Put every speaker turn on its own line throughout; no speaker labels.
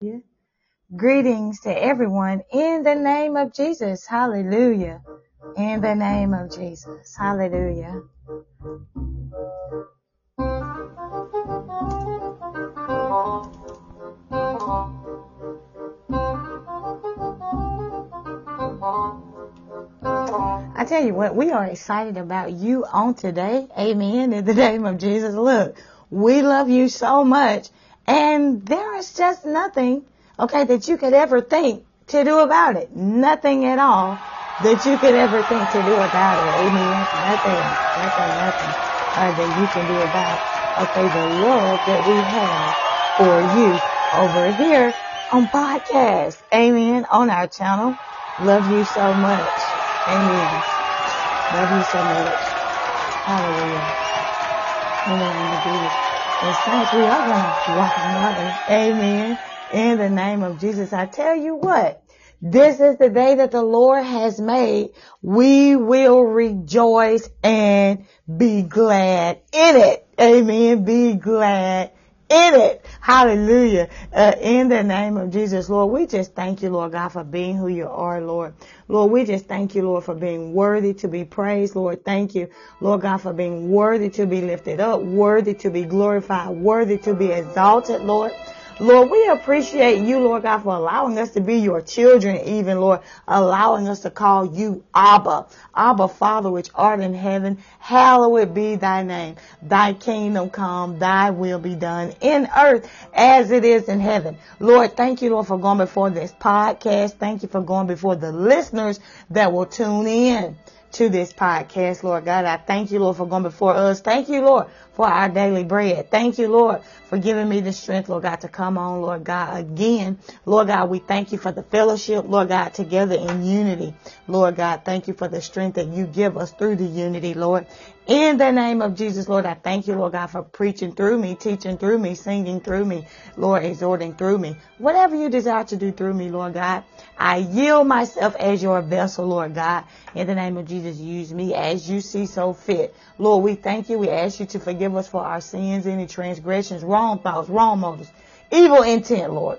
Yeah. Greetings to everyone in the name of Jesus. Hallelujah. In the name of Jesus. Hallelujah. I tell you what, we are excited about you on today. Amen. In the name of Jesus. Look, we love you so much and there is just nothing, okay, that you could ever think to do about it. Nothing at all that you could ever think to do about it. Amen. Nothing, nothing, nothing uh, that you can do about, okay, the love that we have for you over here on podcast. Amen. On our channel. Love you so much. Amen. Love you so much. Hallelujah. In saints, we are going to. Amen. In the name of Jesus. I tell you what, this is the day that the Lord has made. We will rejoice and be glad in it. Amen. Be glad in it. Hallelujah. Uh, in the name of Jesus, Lord, we just thank you, Lord God, for being who you are, Lord. Lord, we just thank you, Lord, for being worthy to be praised. Lord, thank you, Lord God, for being worthy to be lifted up, worthy to be glorified, worthy to be exalted, Lord. Lord, we appreciate you, Lord God, for allowing us to be your children, even, Lord, allowing us to call you Abba. Abba, Father, which art in heaven, hallowed be thy name. Thy kingdom come, thy will be done in earth as it is in heaven. Lord, thank you, Lord, for going before this podcast. Thank you for going before the listeners that will tune in to this podcast, Lord God. I thank you, Lord, for going before us. Thank you, Lord, for our daily bread. Thank you, Lord, for giving me the strength, Lord God, to come on, Lord God, again. Lord God, we thank you for the fellowship, Lord God, together in unity. Lord God, thank you for the strength that you give us through the unity, Lord. In the name of Jesus, Lord, I thank you, Lord God, for preaching through me, teaching through me, singing through me, Lord, exhorting through me. Whatever you desire to do through me, Lord God, I yield myself as your vessel, Lord God. In the name of Jesus, use me as you see so fit. Lord, we thank you. We ask you to forgive us for our sins, any transgressions, wrong thoughts, wrong motives, evil intent, Lord.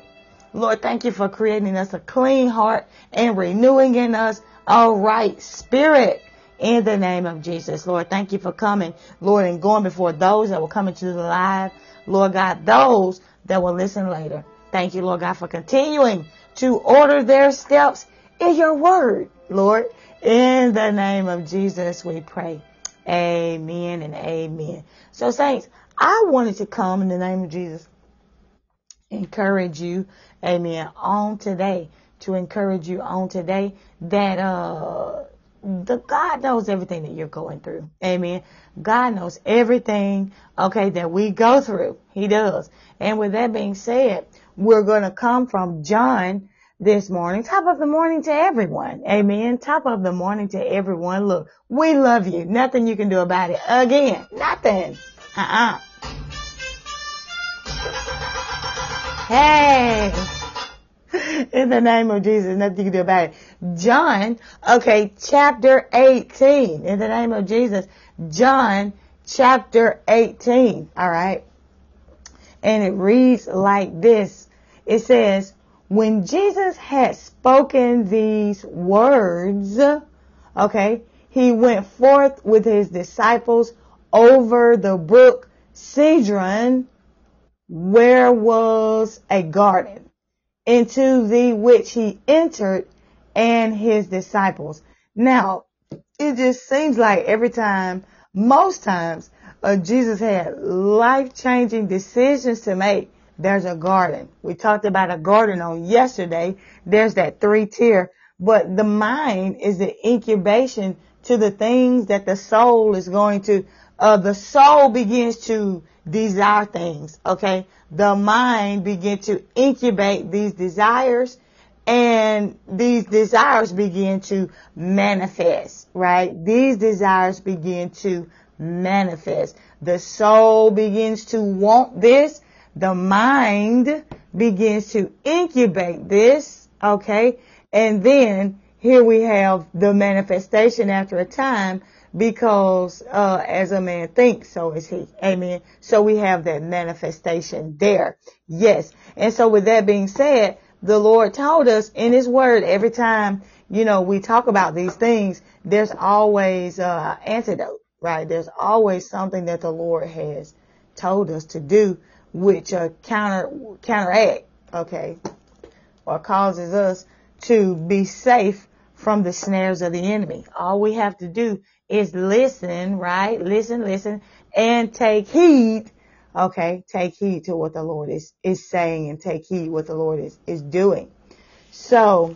Lord, thank you for creating us a clean heart and renewing in us a right spirit in the name of Jesus. Lord, thank you for coming, Lord, and going before those that will come into the live. Lord God, those that will listen later. Thank you, Lord God, for continuing to order their steps in your word, Lord. In the name of Jesus, we pray. Amen and amen. So saints, I wanted to come in the name of Jesus, encourage you, amen, on today, to encourage you on today that, uh, the God knows everything that you're going through. Amen. God knows everything, okay, that we go through. He does. And with that being said, we're going to come from John this morning. Top of the morning to everyone. Amen. Top of the morning to everyone. Look, we love you. Nothing you can do about it. Again, nothing. Uh-uh. Hey. In the name of Jesus, nothing you can do about it. John, okay, chapter 18. In the name of Jesus, John chapter 18. All right. And it reads like this. It says, when Jesus had spoken these words, okay, he went forth with his disciples over the brook Cedron, where was a garden, into the which he entered and his disciples. Now, it just seems like every time, most times, uh, Jesus had life-changing decisions to make there's a garden. We talked about a garden on yesterday. There's that three tier, but the mind is the incubation to the things that the soul is going to, uh, the soul begins to desire things. Okay. The mind begin to incubate these desires and these desires begin to manifest, right? These desires begin to manifest. The soul begins to want this the mind begins to incubate this, okay? And then here we have the manifestation after a time. Because uh, as a man thinks, so is he. Amen. So we have that manifestation there. Yes. And so with that being said, the Lord told us in His Word every time you know we talk about these things, there's always uh, antidote, right? There's always something that the Lord has told us to do, which uh, counter counteract, okay, or causes us to be safe from the snares of the enemy. All we have to do is listen, right? Listen, listen, and take heed. Okay, take heed to what the Lord is, is saying and take heed what the Lord is, is doing. So,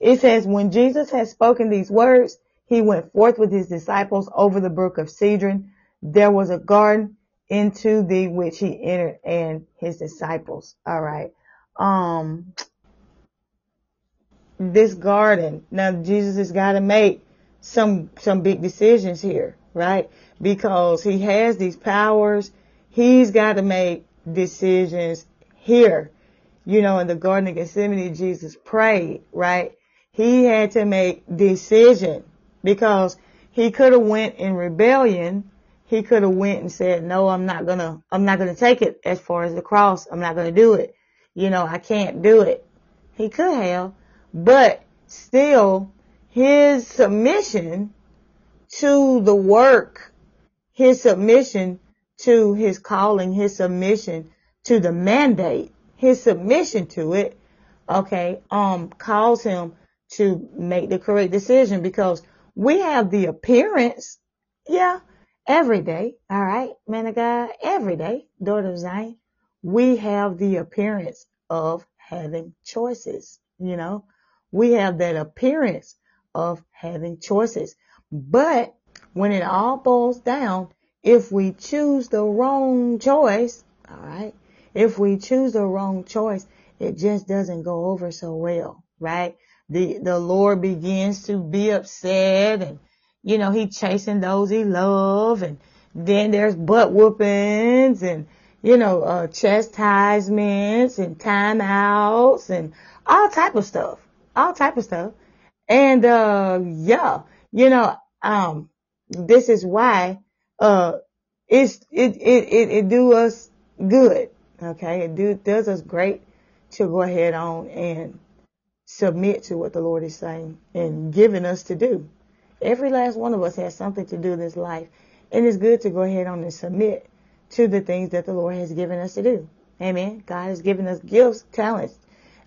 it says, when Jesus had spoken these words, he went forth with his disciples over the brook of Cedron. There was a garden into the which he entered and his disciples. All right. Um, this garden. Now Jesus has got to make some, some big decisions here, right? Because he has these powers. He's got to make decisions here. You know, in the Garden of Gethsemane, Jesus prayed, right? He had to make decision because he could have went in rebellion. He could have went and said, no, I'm not gonna, I'm not gonna take it as far as the cross. I'm not gonna do it. You know, I can't do it. He could have, but still his submission to the work, his submission to his calling, his submission to the mandate, his submission to it, okay, um, calls him to make the correct decision because we have the appearance, yeah, every day, all right, man of God, every day, daughter of Zion, we have the appearance of having choices, you know, we have that appearance of having choices. But when it all boils down, if we choose the wrong choice, all right, if we choose the wrong choice, it just doesn't go over so well, right? The, the Lord begins to be upset and, you know, he chasing those he love and then there's butt whoopings and, you know, uh, chastisements and timeouts and all type of stuff all type of stuff. And, uh, yeah, you know, um, this is why, uh, it's, it, it, it, it do us good. Okay. It do, does us great to go ahead on and submit to what the Lord is saying and giving us to do. Every last one of us has something to do in this life. And it's good to go ahead on and submit to the things that the Lord has given us to do. Amen. God has given us gifts, talents,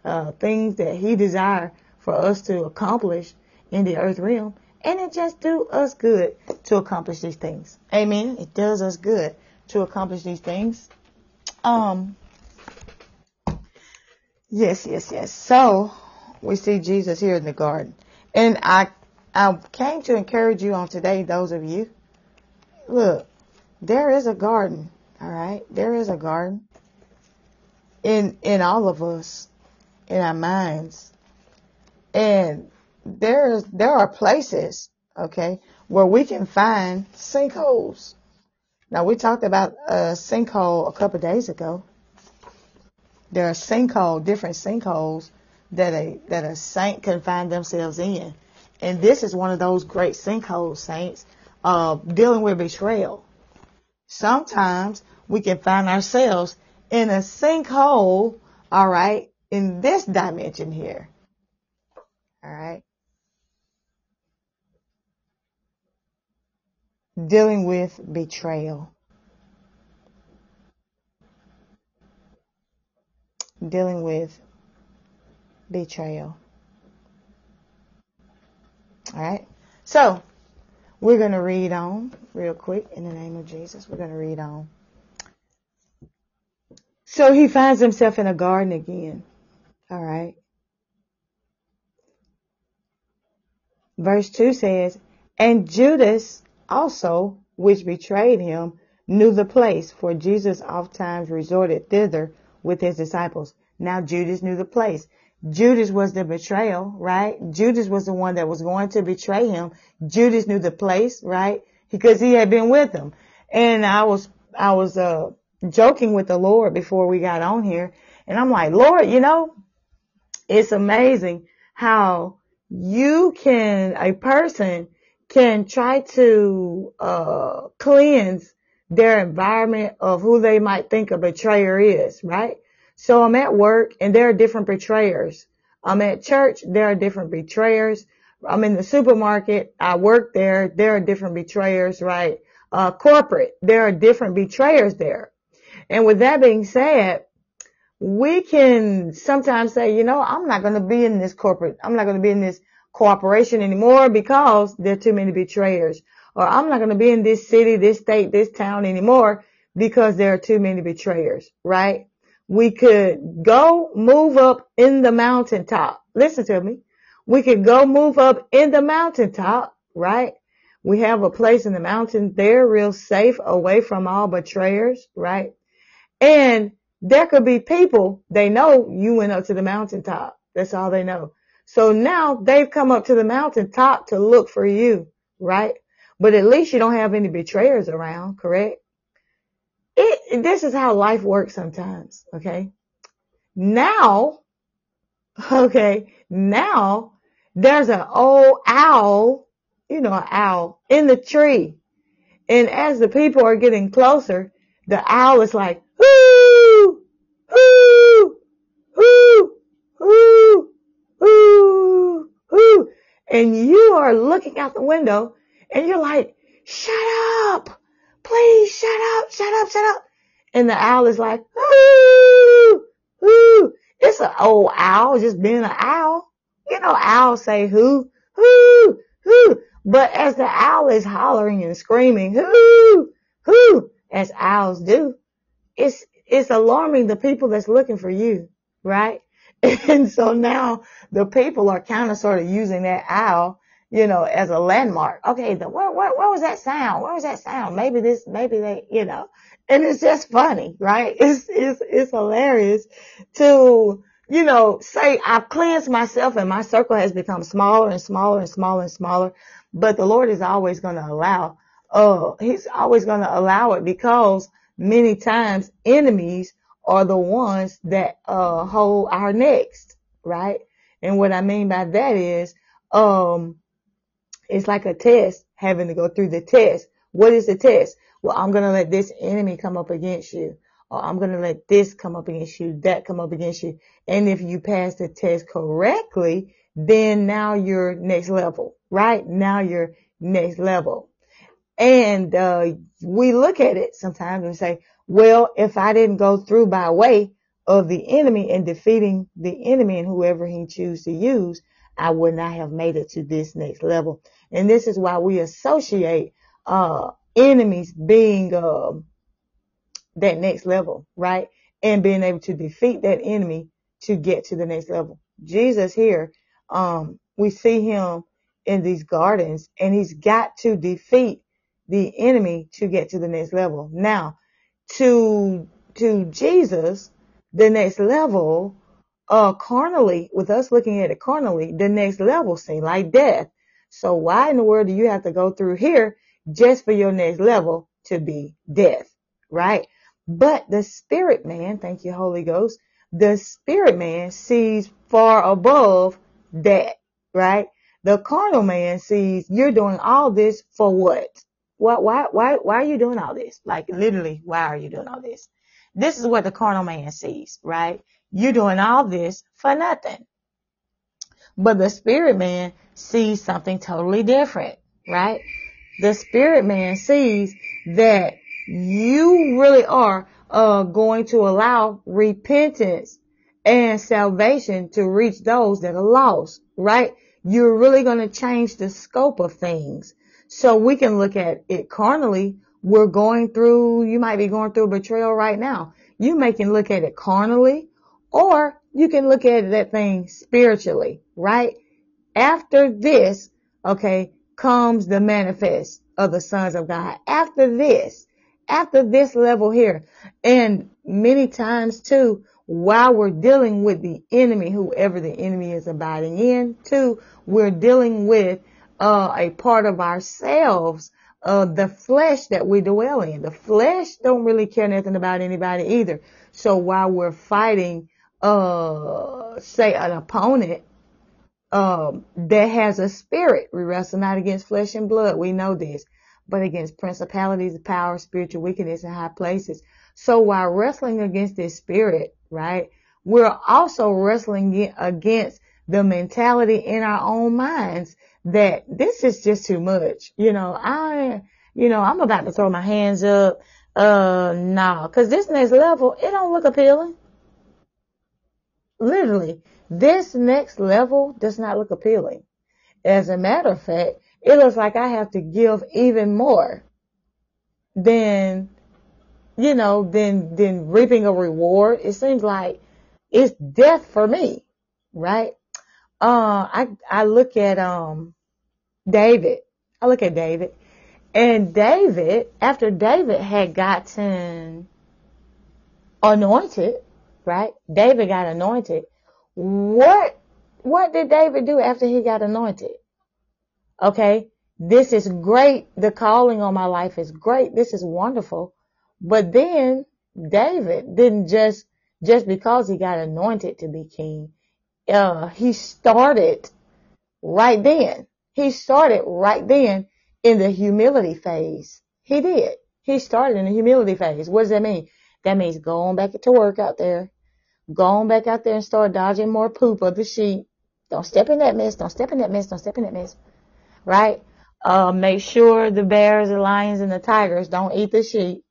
uh, things that He desires for us to accomplish in the earth realm. And it just do us good to accomplish these things. Amen. It does us good to accomplish these things. Um, yes, yes, yes. So we see Jesus here in the garden. And I, I came to encourage you on today, those of you. Look, there is a garden. All right. There is a garden in, in all of us in our minds. And there's, there are places, okay, where we can find sinkholes. Now we talked about a sinkhole a couple of days ago. There are sinkhole, different sinkholes that a, that a saint can find themselves in. And this is one of those great sinkholes, saints, uh, dealing with betrayal. Sometimes we can find ourselves in a sinkhole, all right, in this dimension here. All right. Dealing with betrayal. Dealing with betrayal. All right. So, we're going to read on real quick in the name of Jesus. We're going to read on. So he finds himself in a garden again. All right. Verse 2 says, And Judas also, which betrayed him, knew the place, for Jesus oft times resorted thither with his disciples. Now Judas knew the place. Judas was the betrayal, right? Judas was the one that was going to betray him. Judas knew the place, right? Because he had been with him. And I was, I was, uh, joking with the Lord before we got on here. And I'm like, Lord, you know, it's amazing how you can, a person can try to uh, cleanse their environment of who they might think a betrayer is, right? So I'm at work and there are different betrayers. I'm at church, there are different betrayers. I'm in the supermarket, I work there, there are different betrayers, right? Uh, corporate, there are different betrayers there. And with that being said, we can sometimes say, you know, I'm not going to be in this corporate, I'm not going to be in this cooperation anymore because there are too many betrayers. Or I'm not going to be in this city, this state, this town anymore because there are too many betrayers, right? We could go move up in the mountaintop. Listen to me. We could go move up in the mountaintop, right? We have a place in the mountains there real safe away from all betrayers, right? And there could be people, they know you went up to the mountaintop. That's all they know. So now they've come up to the mountaintop to look for you, right? But at least you don't have any betrayers around, correct? It, this is how life works sometimes, okay? Now, okay, now there's an old owl, you know, an owl in the tree. And as the people are getting closer, the owl is like, hoo, hoo, hoo, hoo, ooh, ooh. And you are looking out the window and you're like, shut up. Please shut up, shut up, shut up. And the owl is like, ooh, ooh. It's an old owl just being an owl. You know, owls say who, who, who. But as the owl is hollering and screaming, who, who, as owls do, it's, it's alarming the people that's looking for you, right? And so now the people are kind of sort of using that owl, you know, as a landmark. Okay, the, where, where, where was that sound? Where was that sound? Maybe this, maybe they, you know, and it's just funny, right? It's, it's, it's hilarious to, you know, say I've cleansed myself and my circle has become smaller and smaller and smaller and smaller, but the Lord is always going to allow, uh, he's always going to allow it because many times enemies are the ones that uh, hold our next, right? And what I mean by that is, um, it's like a test, having to go through the test. What is the test? Well, I'm going to let this enemy come up against you. Or I'm going to let this come up against you, that come up against you. And if you pass the test correctly, then now you're next level, right? Now you're next level. And, uh, we look at it sometimes and say, well, if I didn't go through by way of the enemy and defeating the enemy and whoever he chooses to use, I would not have made it to this next level. And this is why we associate uh, enemies being uh, that next level, right? And being able to defeat that enemy to get to the next level. Jesus here, um, we see him in these gardens and he's got to defeat the enemy to get to the next level. Now, to to Jesus, the next level, uh, carnally, with us looking at it carnally, the next level seemed like death. So why in the world do you have to go through here just for your next level to be death, right? But the spirit man, thank you, Holy Ghost, the spirit man sees far above that, right? The carnal man sees you're doing all this for what? Why, why, why, why are you doing all this? Like literally, why are you doing all this? This is what the carnal man sees, right? You're doing all this for nothing. But the spirit man sees something totally different, right? The spirit man sees that you really are uh, going to allow repentance and salvation to reach those that are lost, right? You're really going to change the scope of things. So we can look at it carnally. We're going through, you might be going through a betrayal right now. You may can look at it carnally or you can look at that thing spiritually, right? After this, okay, comes the manifest of the sons of God. After this, after this level here, and many times too, while we're dealing with the enemy, whoever the enemy is abiding in, too, we're dealing with uh, a part of ourselves, uh, the flesh that we dwell in. The flesh don't really care nothing about anybody either. So while we're fighting, uh, say an opponent, um, that has a spirit. We wrestle not against flesh and blood. We know this, but against principalities, power, spiritual wickedness in high places. So while wrestling against this spirit, right, we're also wrestling against the mentality in our own minds that this is just too much. You know, I, you know, I'm about to throw my hands up. Uh, nah, cause this next level, it don't look appealing. Literally, this next level does not look appealing. As a matter of fact, it looks like I have to give even more than, you know, than, than reaping a reward. It seems like it's death for me, right? Uh, I, I look at, um, David. I look at David and David, after David had gotten anointed, right? David got anointed. What, what did David do after he got anointed? Okay. This is great. The calling on my life is great. This is wonderful. But then David didn't just, just because he got anointed to be king, uh, he started right then. He started right then in the humility phase. He did. He started in the humility phase. What does that mean? That means going back to work out there, going back out there and start dodging more poop of the sheep. Don't step in that mess. Don't step in that mess. Don't step in that mess. Right? Uh, make sure the bears, the lions, and the tigers don't eat the sheep.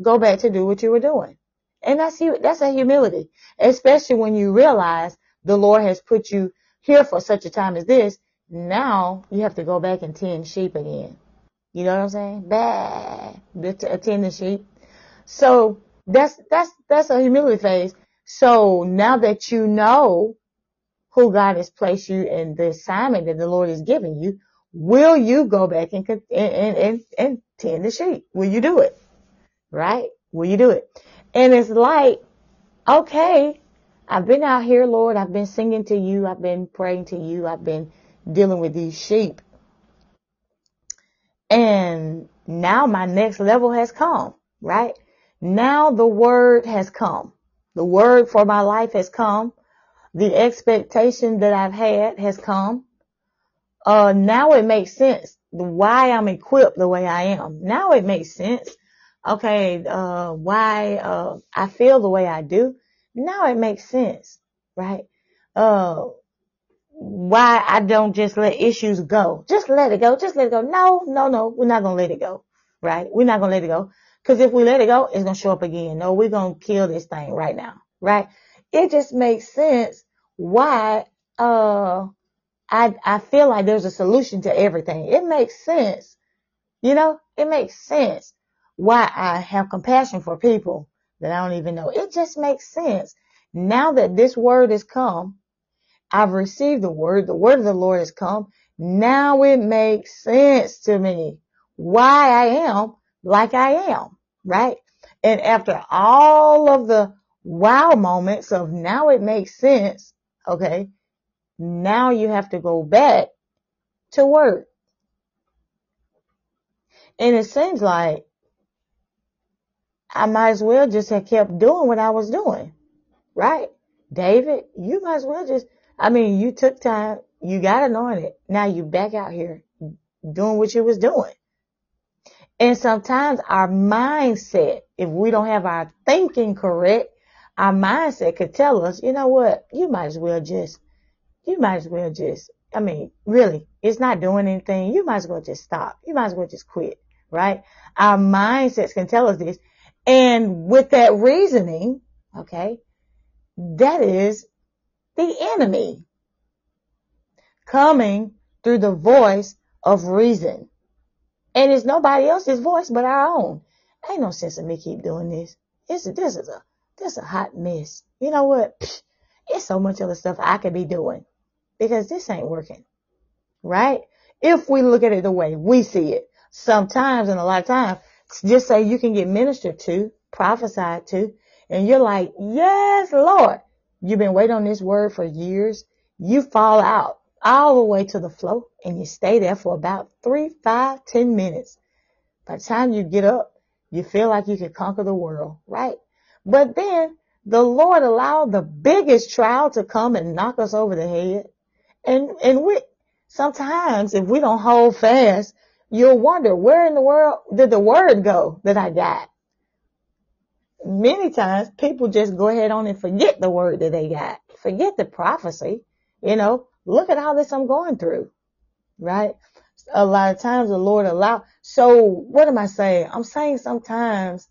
Go back to do what you were doing. And that's that's a humility, especially when you realize the Lord has put you here for such a time as this now you have to go back and tend sheep again. You know what I'm saying? Bad. Attend the uh, sheep. So that's, that's, that's a humility phase. So now that you know who God has placed you in the assignment that the Lord is giving you, will you go back and, and, and, and tend the sheep? Will you do it? Right? Will you do it? And it's like, okay, I've been out here, Lord. I've been singing to you. I've been praying to you. I've been dealing with these sheep. And now my next level has come, right? Now the word has come. The word for my life has come. The expectation that I've had has come. Uh, now it makes sense why I'm equipped the way I am. Now it makes sense. Okay, uh, why, uh, I feel the way I do. Now it makes sense, right? Uh, why I don't just let issues go. Just let it go. Just let it go. No, no, no. We're not going to let it go. Right? We're not going to let it go. Cause if we let it go, it's going to show up again. No, we're going to kill this thing right now. Right? It just makes sense why, uh, I, I feel like there's a solution to everything. It makes sense. You know, it makes sense why I have compassion for people that I don't even know. It just makes sense. Now that this word has come, I've received the word. The word of the Lord has come. Now it makes sense to me why I am like I am, right? And after all of the wow moments of now it makes sense, okay, now you have to go back to work. And it seems like I might as well just have kept doing what I was doing, right? David, you might as well just I mean, you took time, you got anointed. Now you back out here doing what you was doing. And sometimes our mindset, if we don't have our thinking correct, our mindset could tell us, you know what, you might as well just, you might as well just, I mean, really, it's not doing anything. You might as well just stop. You might as well just quit, right? Our mindsets can tell us this. And with that reasoning, okay, that is the enemy coming through the voice of reason. And it's nobody else's voice but our own. Ain't no sense in me keep doing this. It's a, this is a, this is a hot mess. You know what? It's so much other stuff I could be doing because this ain't working. Right? If we look at it the way we see it, sometimes and a lot of times, just say you can get ministered to, prophesied to, and you're like, yes, Lord. You've been waiting on this word for years. You fall out all the way to the floor and you stay there for about three, five, ten minutes. By the time you get up, you feel like you can conquer the world, right? But then the Lord allowed the biggest trial to come and knock us over the head. And, and we, sometimes if we don't hold fast, you'll wonder where in the world did the word go that I got? Many times people just go ahead on and forget the word that they got. Forget the prophecy. You know, look at all this I'm going through. Right? A lot of times the Lord allow. So what am I saying? I'm saying sometimes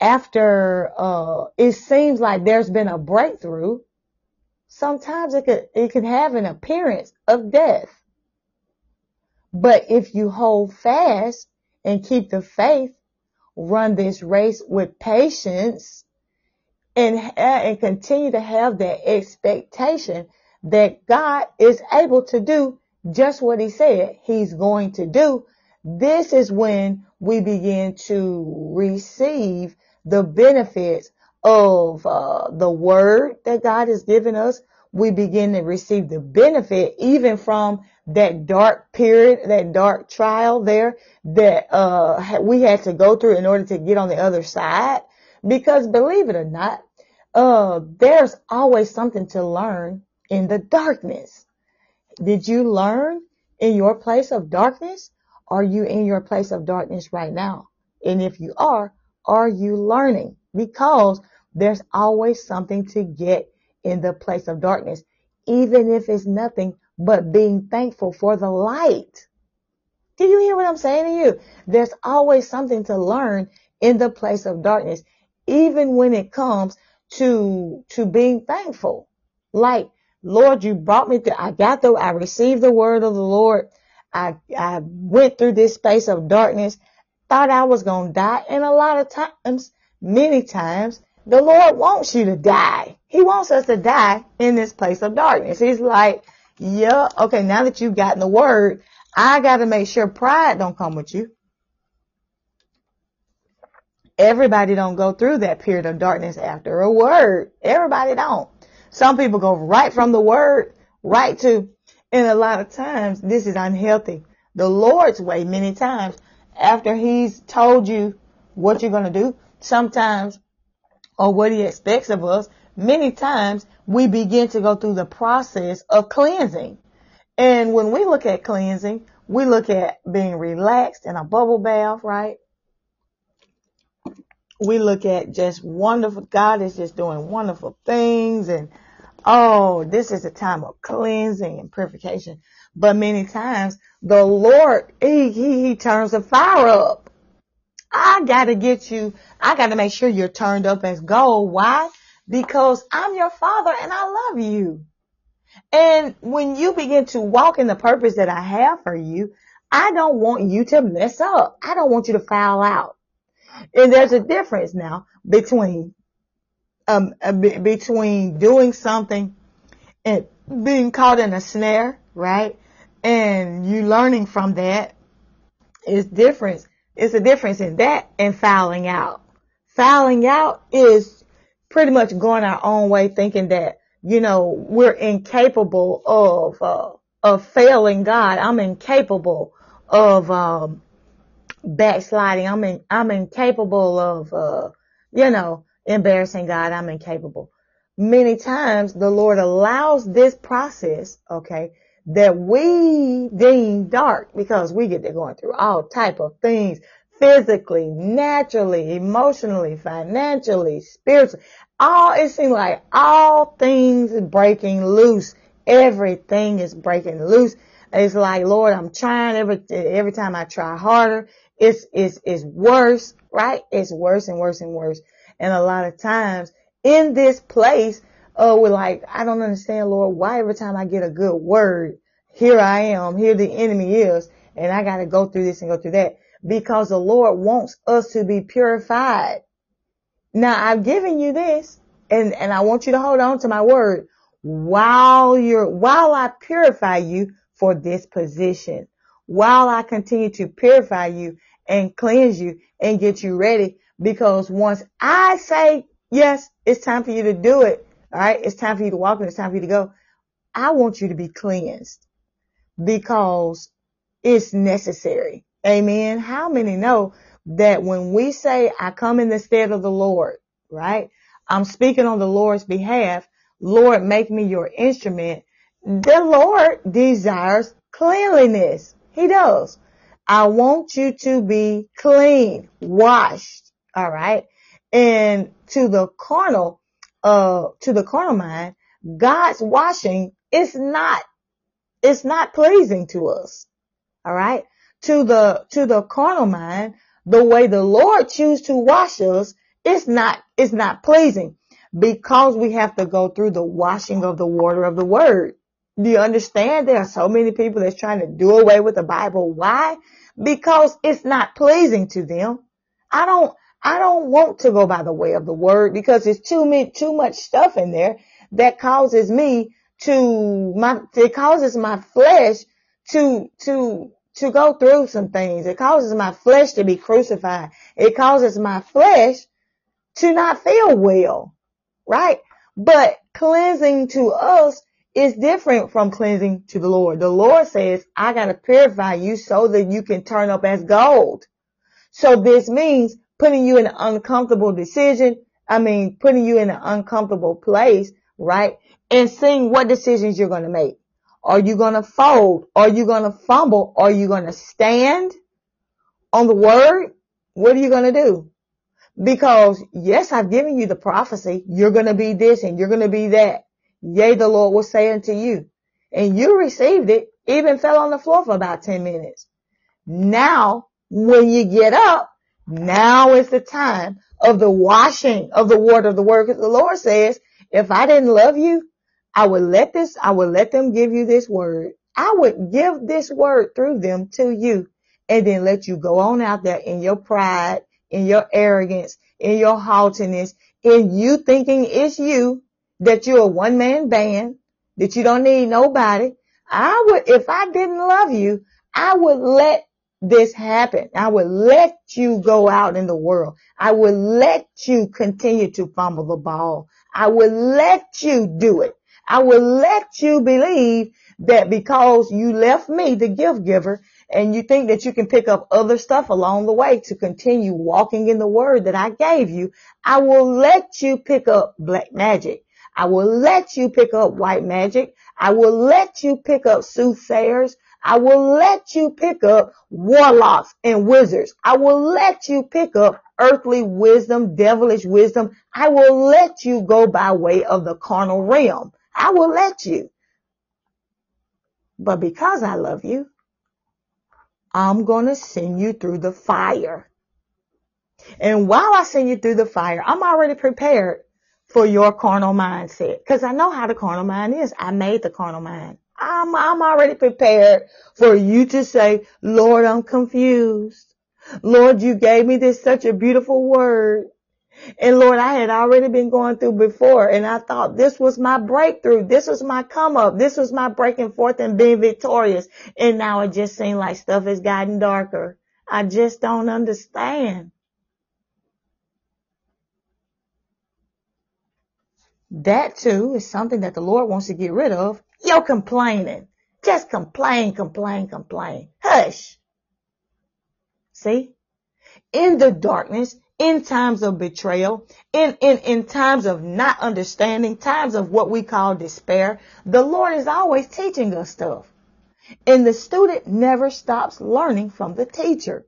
after, uh, it seems like there's been a breakthrough, sometimes it could, it can have an appearance of death. But if you hold fast and keep the faith, run this race with patience and, and continue to have that expectation that God is able to do just what he said he's going to do. This is when we begin to receive the benefits of uh, the word that God has given us. We begin to receive the benefit even from that dark period, that dark trial there that uh, we had to go through in order to get on the other side. Because believe it or not, uh, there's always something to learn in the darkness. Did you learn in your place of darkness? Are you in your place of darkness right now? And if you are, are you learning? Because there's always something to get in the place of darkness, even if it's nothing but being thankful for the light. Do you hear what I'm saying to you? There's always something to learn in the place of darkness, even when it comes to, to being thankful. Like, Lord, you brought me to, I got the, I received the word of the Lord. I, I went through this space of darkness, thought I was going to die. And a lot of times, many times, the Lord wants you to die. He wants us to die in this place of darkness. He's like, yeah, okay, now that you've gotten the word, I got to make sure pride don't come with you. Everybody don't go through that period of darkness after a word. Everybody don't. Some people go right from the word right to, and a lot of times this is unhealthy. The Lord's way many times after he's told you what you're going to do, sometimes, or what he expects of us, many times we begin to go through the process of cleansing. And when we look at cleansing, we look at being relaxed in a bubble bath, right? We look at just wonderful, God is just doing wonderful things and oh, this is a time of cleansing and purification. But many times the Lord, he, he, he turns the fire up. I gotta get you, I gotta make sure you're turned up as gold. Why? Because I'm your father and I love you. And when you begin to walk in the purpose that I have for you, I don't want you to mess up. I don't want you to foul out. And there's a difference now between um uh, between doing something and being caught in a snare, right? And you learning from that is different. It's a difference in that and fouling out. Fouling out is pretty much going our own way thinking that, you know, we're incapable of, uh, of failing God. I'm incapable of, um, backsliding. I'm in, I'm incapable of, uh, you know, embarrassing God. I'm incapable. Many times the Lord allows this process, okay, that we deem dark because we get to going through all type of things physically, naturally, emotionally, financially, spiritually. All, it seems like all things is breaking loose. Everything is breaking loose. It's like, Lord, I'm trying every, every time I try harder, it's, it's, it's worse, right? It's worse and worse and worse. And a lot of times in this place, oh, we're like, I don't understand, Lord, why every time I get a good word, here I am, here the enemy is, and I got to go through this and go through that because the Lord wants us to be purified. Now I've given you this and, and I want you to hold on to my word while you're, while I purify you for this position, while I continue to purify you and cleanse you and get you ready. Because once I say, yes, it's time for you to do it. All right. It's time for you to walk and it's time for you to go. I want you to be cleansed because it's necessary. Amen. How many know that when we say, I come in the stead of the Lord, right? I'm speaking on the Lord's behalf. Lord, make me your instrument. the Lord desires cleanliness. He does. I want you to be clean, washed. All right. And to the carnal, uh, to the carnal mind, God's washing is not, it's not pleasing to us. All right. To the, to the carnal mind, the way the Lord choose to wash us, it's not, it's not pleasing because we have to go through the washing of the water of the word. Do you understand? There are so many people that's trying to do away with the Bible. Why? Because it's not pleasing to them. I don't, I don't want to go by the way of the word because it's too many, too much stuff in there that causes me to my, it causes my flesh to, to, to go through some things. It causes my flesh to be crucified. It causes my flesh to not feel well, right? But cleansing to us is different from cleansing to the Lord. The Lord says, I got to purify you so that you can turn up as gold. So this means putting you in an uncomfortable decision. I mean, putting you in an uncomfortable place, right? And seeing what decisions you're going to make. Are you going to fold? Are you going to fumble? Are you going to stand on the word? What are you going to do? Because yes, I've given you the prophecy. You're going to be this and you're going to be that. Yea, the Lord will say unto you. And you received it, even fell on the floor for about 10 minutes. Now, when you get up, now is the time of the washing of the water of the word. Because the Lord says, if I didn't love you, I would let this, I would let them give you this word. I would give this word through them to you and then let you go on out there in your pride, in your arrogance, in your haughtiness, in you thinking it's you that you're a one man band, that you don't need nobody. I would, if I didn't love you, I would let this happen. I would let you go out in the world. I would let you continue to fumble the ball. I would let you do it. I will let you believe that because you left me, the gift giver, and you think that you can pick up other stuff along the way to continue walking in the word that I gave you, I will let you pick up black magic. I will let you pick up white magic. I will let you pick up soothsayers. I will let you pick up warlocks and wizards. I will let you pick up earthly wisdom, devilish wisdom. I will let you go by way of the carnal realm. I will let you. But because I love you, I'm going to send you through the fire. And while I send you through the fire, I'm already prepared for your carnal mindset. Cause I know how the carnal mind is. I made the carnal mind. I'm, I'm already prepared for you to say, Lord, I'm confused. Lord, you gave me this such a beautiful word. And Lord, I had already been going through before and I thought this was my breakthrough. This was my come up. This was my breaking forth and being victorious. And now it just seems like stuff has gotten darker. I just don't understand. That too is something that the Lord wants to get rid of. You're complaining. Just complain, complain, complain. Hush. See? In the darkness, in times of betrayal, in, in, in times of not understanding, times of what we call despair, the Lord is always teaching us stuff. And the student never stops learning from the teacher.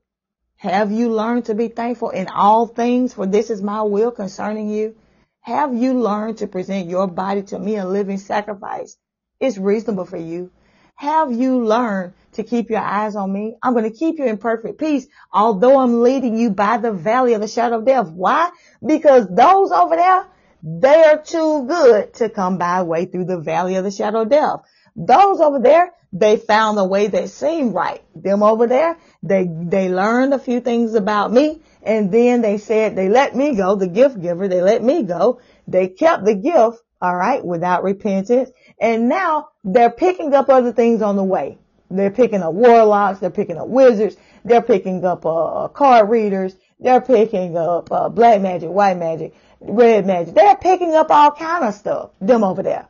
Have you learned to be thankful in all things for this is my will concerning you? Have you learned to present your body to me a living sacrifice? It's reasonable for you. Have you learned to keep your eyes on me? I'm going to keep you in perfect peace, although I'm leading you by the valley of the shadow of death. Why? Because those over there, they are too good to come by way through the valley of the shadow of death. Those over there, they found a way that seemed right. Them over there, they, they learned a few things about me and then they said they let me go, the gift giver, they let me go. They kept the gift, all right, without repentance. And now they're picking up other things on the way. They're picking up warlocks, they're picking up wizards, they're picking up uh, card readers, they're picking up uh, black magic, white magic, red magic. They're picking up all kind of stuff, them over there.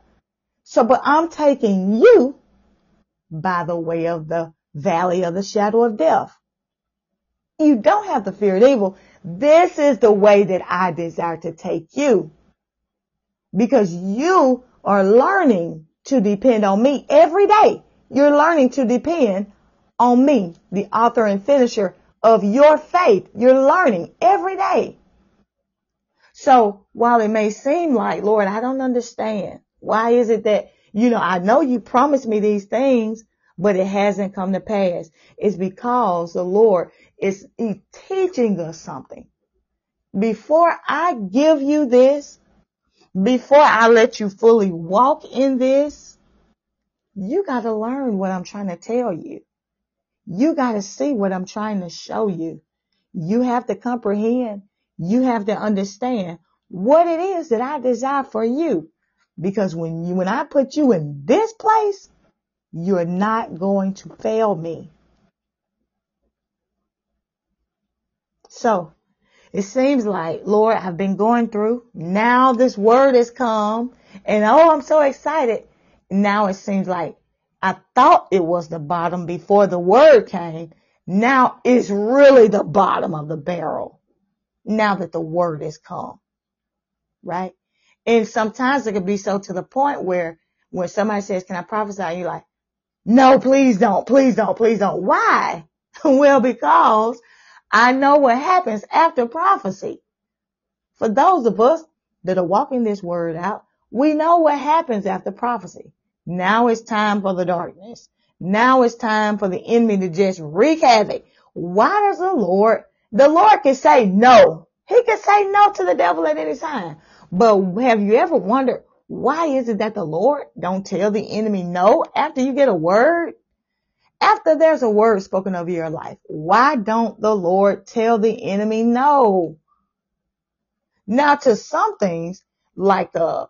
So, but I'm taking you by the way of the valley of the shadow of death. You don't have to fear evil. This is the way that I desire to take you. Because you are learning to depend on me every day. You're learning to depend on me, the author and finisher of your faith. You're learning every day. So while it may seem like, Lord, I don't understand. Why is it that, you know, I know you promised me these things, but it hasn't come to pass. It's because the Lord is teaching us something. Before I give you this, before I let you fully walk in this, you got to learn what I'm trying to tell you. You got to see what I'm trying to show you. You have to comprehend. You have to understand what it is that I desire for you. Because when you, when I put you in this place, you're not going to fail me. So it seems like, Lord, I've been going through. Now this word has come and oh, I'm so excited. Now it seems like I thought it was the bottom before the word came. Now it's really the bottom of the barrel. Now that the word has come. Right? And sometimes it could be so to the point where when somebody says, can I prophesy? You're like, no, please don't, please don't, please don't. Why? well, because I know what happens after prophecy. For those of us that are walking this word out, we know what happens after prophecy. Now it's time for the darkness. Now it's time for the enemy to just wreak havoc. Why does the Lord, the Lord can say no. He can say no to the devil at any time. But have you ever wondered why is it that the Lord don't tell the enemy no after you get a word? After there's a word spoken over your life, why don't the Lord tell the enemy no? Now to some things, like uh,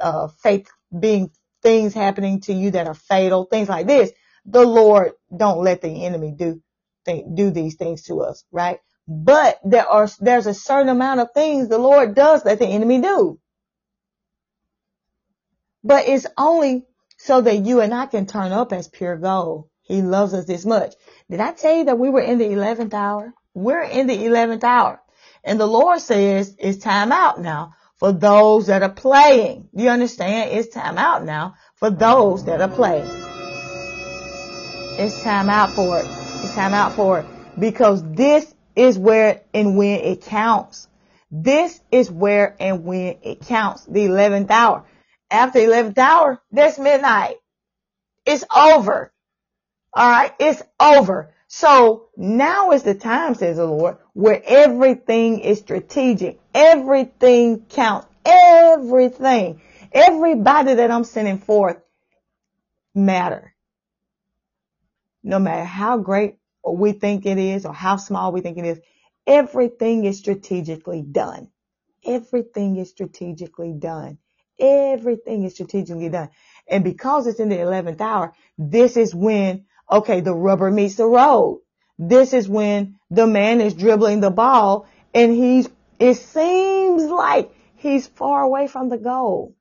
uh, faith being things happening to you that are fatal, things like this, the Lord don't let the enemy do do these things to us, right? But there are there's a certain amount of things the Lord does let the enemy do. But it's only so that you and I can turn up as pure gold. He loves us this much. Did I tell you that we were in the 11th hour? We're in the 11th hour. And the Lord says it's time out now for those that are playing. You understand? It's time out now for those that are playing. It's time out for it. It's time out for it. Because this is where and when it counts. This is where and when it counts. The 11th hour. After 11th hour, that's midnight. It's over. All right. It's over. So now is the time, says the Lord, where everything is strategic. Everything counts. Everything. Everybody that I'm sending forth matter. No matter how great we think it is or how small we think it is, everything is strategically done. Everything is strategically done. Everything is strategically done. And because it's in the 11th hour, this is when Okay, the rubber meets the road. This is when the man is dribbling the ball and he's, it seems like he's far away from the goal.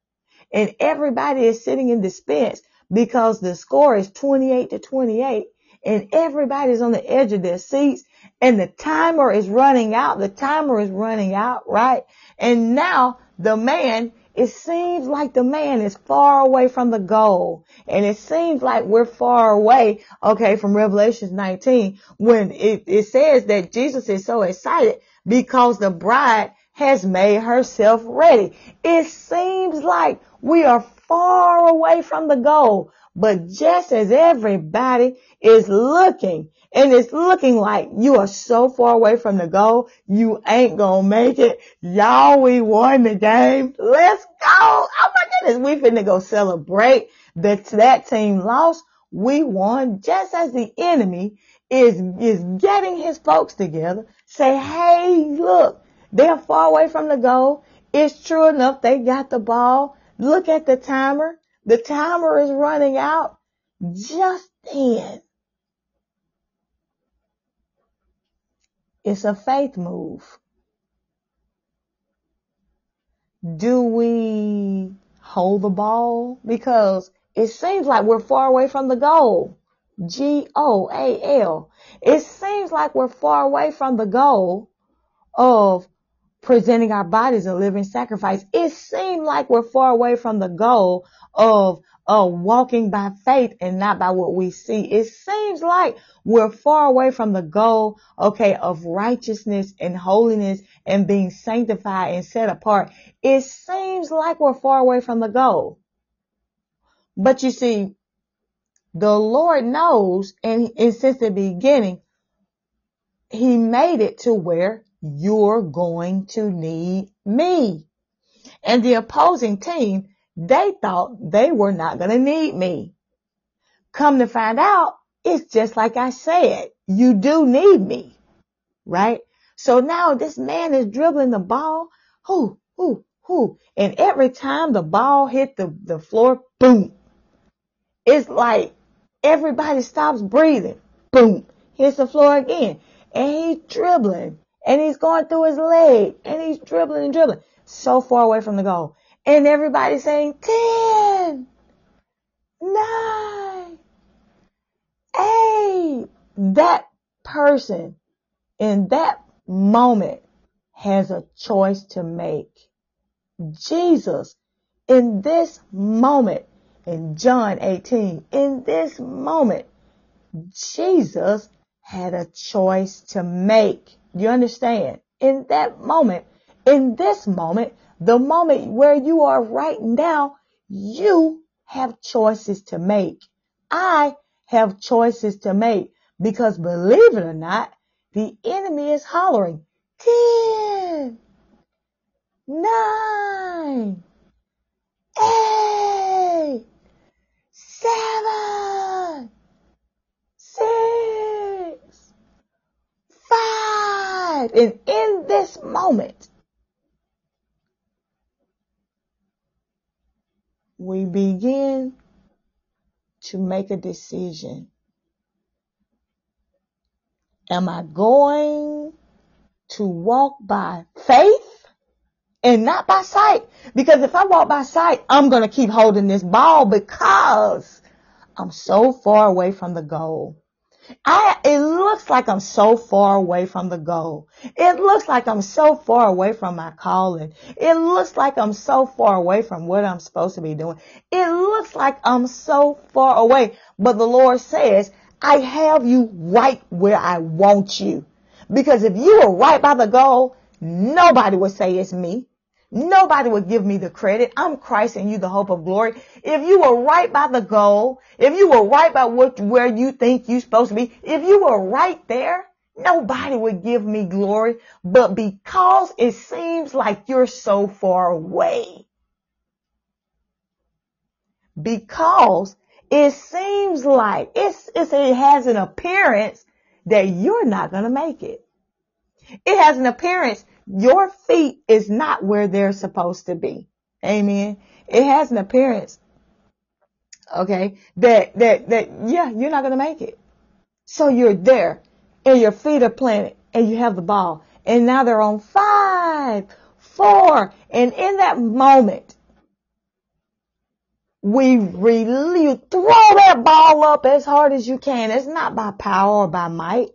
And everybody is sitting in suspense because the score is 28 to 28 and everybody's on the edge of their seats and the timer is running out. The timer is running out, right? And now the man it seems like the man is far away from the goal. And it seems like we're far away, okay, from Revelations 19 when it, it says that Jesus is so excited because the bride has made herself ready. It seems like we are far away from the goal. But just as everybody is looking and it's looking like you are so far away from the goal, you ain't gonna make it. Y'all, we won the game. Let's go. Oh my goodness. We finna go celebrate that that team lost. We won just as the enemy is, is getting his folks together. Say, hey, look, they're far away from the goal. It's true enough. They got the ball. Look at the timer. The timer is running out just then. It's a faith move. Do we hold the ball? Because it seems like we're far away from the goal. G-O-A-L. It seems like we're far away from the goal of presenting our bodies a living sacrifice. It seemed like we're far away from the goal of uh, walking by faith and not by what we see. It seems like we're far away from the goal, okay, of righteousness and holiness and being sanctified and set apart. It seems like we're far away from the goal. But you see, the Lord knows and, and since the beginning, he made it to where you're going to need me. And the opposing team, they thought they were not going to need me. Come to find out, it's just like I said, you do need me, right? So now this man is dribbling the ball, whoo, whoo, whoo, and every time the ball hit the, the floor, boom. It's like everybody stops breathing, boom, hits the floor again and he's dribbling and he's going through his leg and he's dribbling and dribbling so far away from the goal. And everybody's saying 10, 9, 8. That person in that moment has a choice to make. Jesus in this moment in John 18, in this moment, Jesus had a choice to make. You understand? In that moment, in this moment, the moment where you are right now, you have choices to make. I have choices to make because believe it or not, the enemy is hollering 10, 9, 8, 7, five. And in this moment, we begin to make a decision. Am I going to walk by faith and not by sight? Because if I walk by sight, I'm going to keep holding this ball because I'm so far away from the goal. I, it looks like I'm so far away from the goal. It looks like I'm so far away from my calling. It looks like I'm so far away from what I'm supposed to be doing. It looks like I'm so far away. But the Lord says, I have you right where I want you. Because if you were right by the goal, nobody would say it's me. Nobody would give me the credit. I'm Christ and you the hope of glory. If you were right by the goal, if you were right by what, where you think you're supposed to be, if you were right there, nobody would give me glory. But because it seems like you're so far away, because it seems like it's, it's, it has an appearance that you're not going to make it. It has an appearance your feet is not where they're supposed to be. Amen. It has an appearance. Okay. That, that, that, yeah, you're not going to make it. So you're there and your feet are planted and you have the ball and now they're on five, four. And in that moment, we really throw that ball up as hard as you can. It's not by power or by might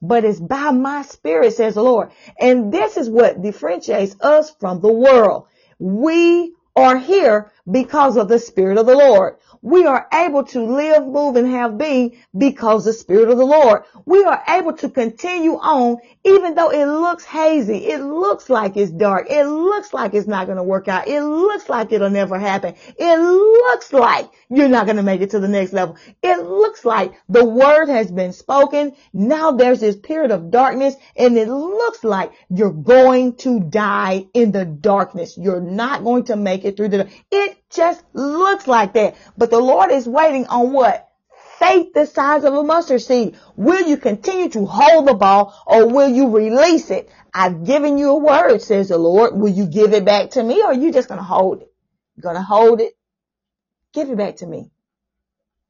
but it's by my spirit, says the Lord. And this is what differentiates us from the world. We are here because of the Spirit of the Lord. We are able to live, move, and have being because the Spirit of the Lord. We are able to continue on even though it looks hazy. It looks like it's dark. It looks like it's not going to work out. It looks like it'll never happen. It looks like you're not going to make it to the next level. It looks like the word has been spoken. Now there's this period of darkness and it looks like you're going to die in the darkness. You're not going to make it through the, it just looks like that. But the Lord is waiting on what? Faith the size of a mustard seed. Will you continue to hold the ball or will you release it? I've given you a word, says the Lord. Will you give it back to me or are you just going to hold it? You're going to hold it? Give it back to me.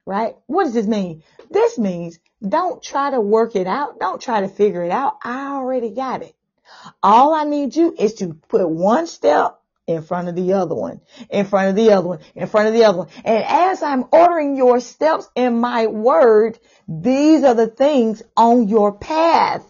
Right? What does this mean? This means don't try to work it out. Don't try to figure it out. I already got it. All I need you is to put one step in front of the other one, in front of the other one, in front of the other one. And as I'm ordering your steps in my word, these are the things on your path.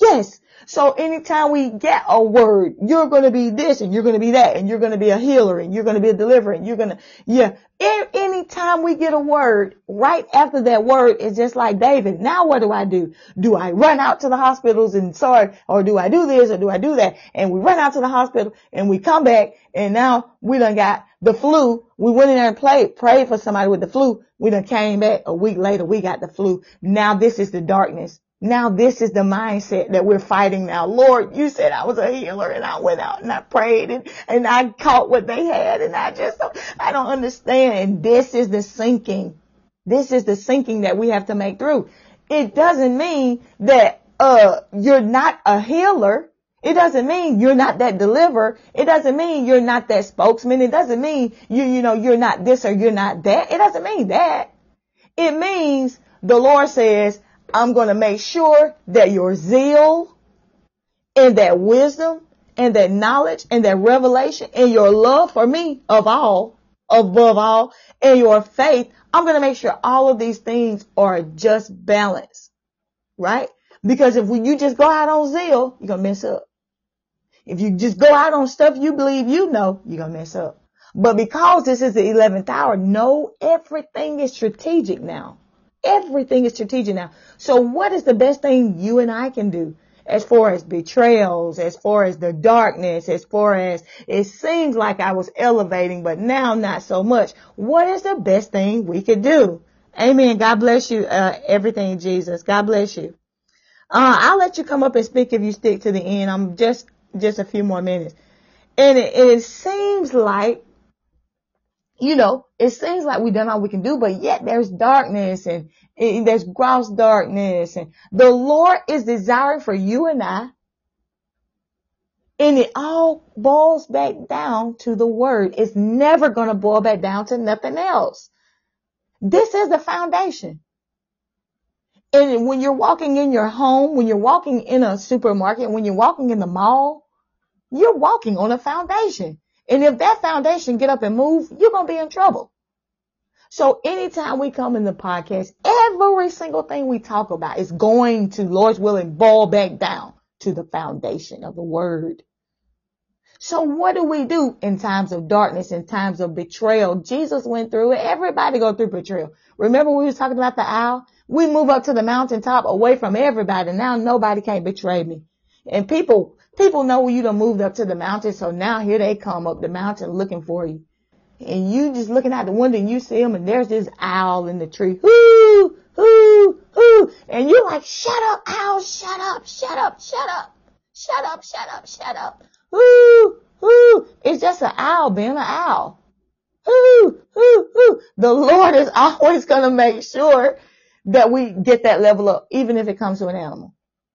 Yes. So anytime we get a word, you're going to be this and you're going to be that and you're going to be a healer and you're going to be a deliverer and you're going to, yeah. Anytime we get a word, right after that word is just like David. Now what do I do? Do I run out to the hospitals and sorry, or do I do this or do I do that? And we run out to the hospital and we come back and now we done got the flu. We went in there and played, prayed for somebody with the flu. We done came back a week later. We got the flu. Now this is the darkness now this is the mindset that we're fighting now. Lord, you said I was a healer and I went out and I prayed and, and I caught what they had and I just, I don't understand. And this is the sinking. This is the sinking that we have to make through. It doesn't mean that, uh, you're not a healer. It doesn't mean you're not that deliverer. It doesn't mean you're not that spokesman. It doesn't mean you, you know, you're not this or you're not that. It doesn't mean that. It means the Lord says, I'm going to make sure that your zeal and that wisdom and that knowledge and that revelation and your love for me of all, above all, and your faith, I'm going to make sure all of these things are just balanced, right? Because if you just go out on zeal, you're going to mess up. If you just go out on stuff you believe you know, you're going to mess up. But because this is the 11th hour, know everything is strategic now. Everything is strategic now. So what is the best thing you and I can do? As far as betrayals, as far as the darkness, as far as it seems like I was elevating, but now not so much. What is the best thing we could do? Amen. God bless you, uh, everything, Jesus. God bless you. Uh, I'll let you come up and speak if you stick to the end. I'm just, just a few more minutes. And it, it seems like you know, it seems like we've done all we can do, but yet there's darkness and, and there's gross darkness and the Lord is desiring for you and I. And it all boils back down to the word. It's never going to boil back down to nothing else. This is the foundation. And when you're walking in your home, when you're walking in a supermarket, when you're walking in the mall, you're walking on a foundation. And if that foundation get up and move, you're going to be in trouble. So anytime we come in the podcast, every single thing we talk about is going to, Lord's willing, ball back down to the foundation of the word. So what do we do in times of darkness, in times of betrayal? Jesus went through it. Everybody go through betrayal. Remember we was talking about the owl? We move up to the mountaintop away from everybody. Now nobody can't betray me. And people People know you done moved up to the mountain, so now here they come up the mountain looking for you. And you just looking out the window and you see them and there's this owl in the tree. Hoo, hoo, hoo. And you're like, shut up, owl, shut up, shut up, shut up, shut up, shut up, shut up. Hoo, hoo. It's just an owl being an owl. Hoo, hoo, hoo. The Lord is always going to make sure that we get that level up, even if it comes to an animal.